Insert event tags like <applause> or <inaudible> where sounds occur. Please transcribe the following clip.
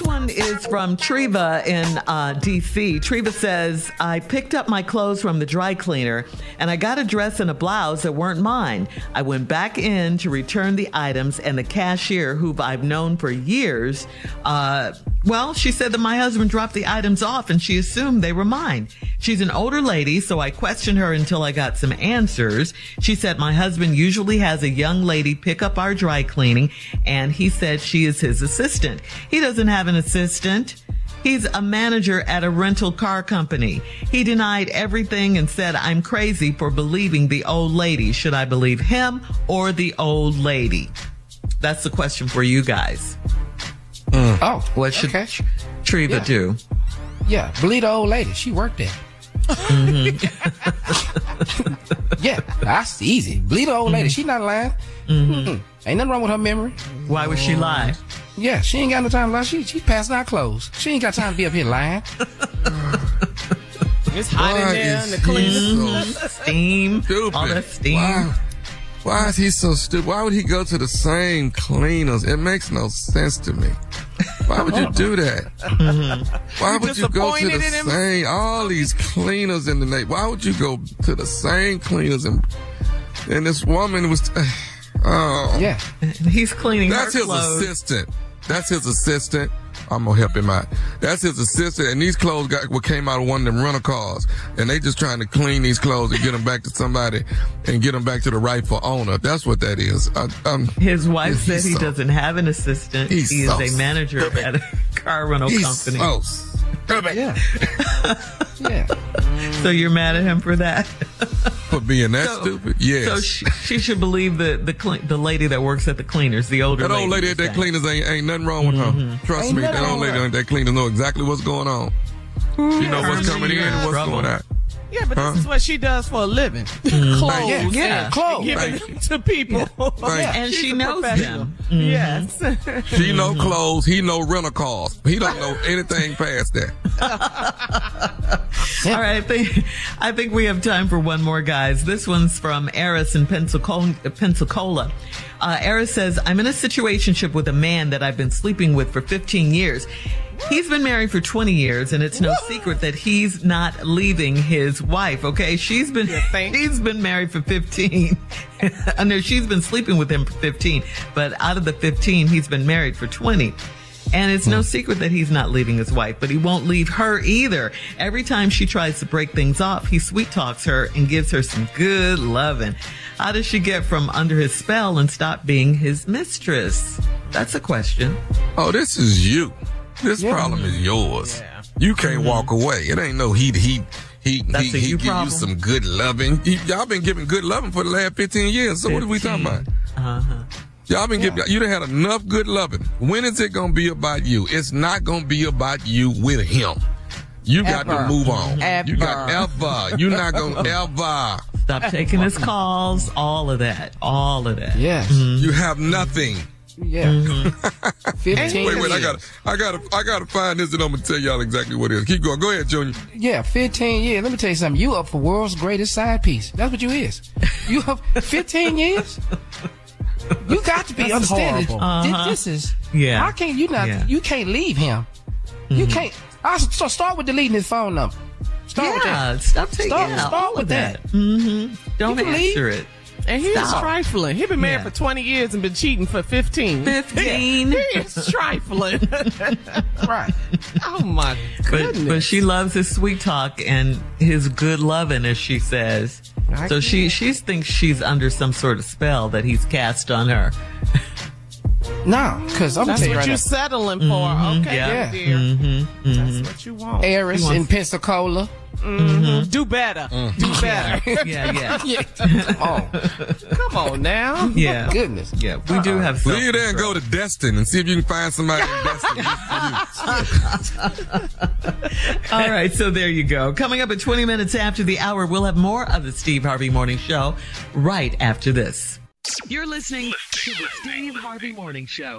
This one is from Treva in uh, DC. Treva says, I picked up my clothes from the dry cleaner and I got a dress and a blouse that weren't mine. I went back in to return the items, and the cashier, who I've known for years, uh, well, she said that my husband dropped the items off and she assumed they were mine. She's an older lady, so I questioned her until I got some answers. She said my husband usually has a young lady pick up our dry cleaning and he said she is his assistant. He doesn't have an assistant. He's a manager at a rental car company. He denied everything and said, I'm crazy for believing the old lady. Should I believe him or the old lady? That's the question for you guys. Mm. Oh, What should okay. Treva Yeah. do? Yeah, bleed the old lady. She worked there. Mm-hmm. <laughs> yeah, that's easy. Bleed the old lady. Mm-hmm. She not lying. Mm-mm. Ain't nothing wrong with her memory. Why would she lie? Yeah, she ain't got no time to lie. She she passing out clothes. She ain't got time to be up here lying. It's hot in there in the clean Steam, <laughs> Stupid. all that steam. Why, why is he so stupid? Why would he go to the same cleaners? It makes no sense to me. Why would you do that? Mm-hmm. Why would you go to the disappointed in him? same all these cleaners in the night? Why would you go to the same cleaners and and this woman was <sighs> oh Yeah, He's cleaning that's his clothes. assistant. That's his assistant. I'm gonna help him out. That's his assistant, and these clothes got what came out of one of them rental cars, and they just trying to clean these clothes and get them back to somebody, and get them back to the rightful owner. That's what that is. I, um, His wife he's said he so- doesn't have an assistant. He's he is so a manager stupid. at a <laughs> car rental He's company. so stupid <laughs> yeah, yeah. So you're mad at him for that? for being that So- stupid. Yes. So she, she should believe the the cle- the lady that works at the cleaners, the older that old lady you're at that saying. cleaners ain't, ain't nothing wrong with her. Mm-hmm. Trust Ain't me, that old lady at that cleaners know exactly what's going on. She know what's Herman, coming in and what's trouble. going out. Yeah, but Huh? this is what she does for a living. <laughs> Yeah, Clothes. yeah, and clothes. Giving Thank them to people. Thank And She's she knows professional. them. Mhm. Yes. <laughs> She know clothes. He know rental cars. He don't know anything past that. <laughs> All right, I think I think we have time for one more, guys. This one's from Eris in Pensacola. Pensacola. Uh, Eris says, "I'm in a situationship with a man that I've been sleeping with for 15 years. He's been married for 20 years, and it's no secret that he's not leaving his wife. Okay, she's been think? <laughs> he's been married for 15. <laughs> I know she's been sleeping with him for 15, but out of the 15, he's been married for 20." And it's no secret that he's not leaving his wife, but he won't leave her either. Every time she tries to break things off, he sweet talks her and gives her some good loving. How does she get from under his spell and stop being his mistress? That's a question. Oh, this is you. This Yeah. problem is yours. You can't walk away. It ain't no he he he That's he, a he you give you problem. some good loving. You- Y'all been giving good loving for the last fifteen years. So what are we talking about? Uh-huh. Y'all been giving. You done had enough good loving. When is it gonna be about you? It's not gonna be about you with him. You got to move on. You got Ever. ever. You're not gonna <laughs> ever. Stop taking his calls, all of that, all of that. Yes. Mm-hmm. You have nothing. Yeah. Mm-hmm. <laughs> Fifteen. Wait, wait. I gotta, I gotta, I gotta find this, and I'm gonna tell y'all exactly what it is. Keep going. Go ahead, Junior. Yeah, 15 years. Let me tell you something. You up for world's greatest side piece. That's what you is. You up 15 years? You got to be That's understanding. This, Uh-huh. this is. Yeah. How can you not? Yeah. You can't leave him. You can't. I so start with deleting his phone number. Start with Yeah, that. stop taking Start, yeah, start all with of that. that. Mm-hmm. Don't You can answer leave. it. And he's Stop. trifling. He been married Yeah. for 20 years and been cheating for 15. 15. <laughs> he is trifling. <laughs> Right. oh my But, goodness. but she loves his sweet talk and his good loving, as she says. I So she she thinks she's under some sort of spell that he's cast on her. No, because I'm That's what right you're now. settling for. Mhm, Okay, yeah. dear. Mm-hmm, That's what you want. Eris wants- in Pensacola. Mhm. Do better. Do better. <laughs> Yeah, yeah. <laughs> yeah. Come on. Come on now. <laughs> Yeah. Goodness. Yeah, we do have some. Leave there and go to Destin and see if you can find somebody in Destin. All right, so there you go. Coming up at 20 minutes after the hour, we'll have more of the Steve Harvey Morning Show right after this. You're listening to the Steve Harvey Morning Show.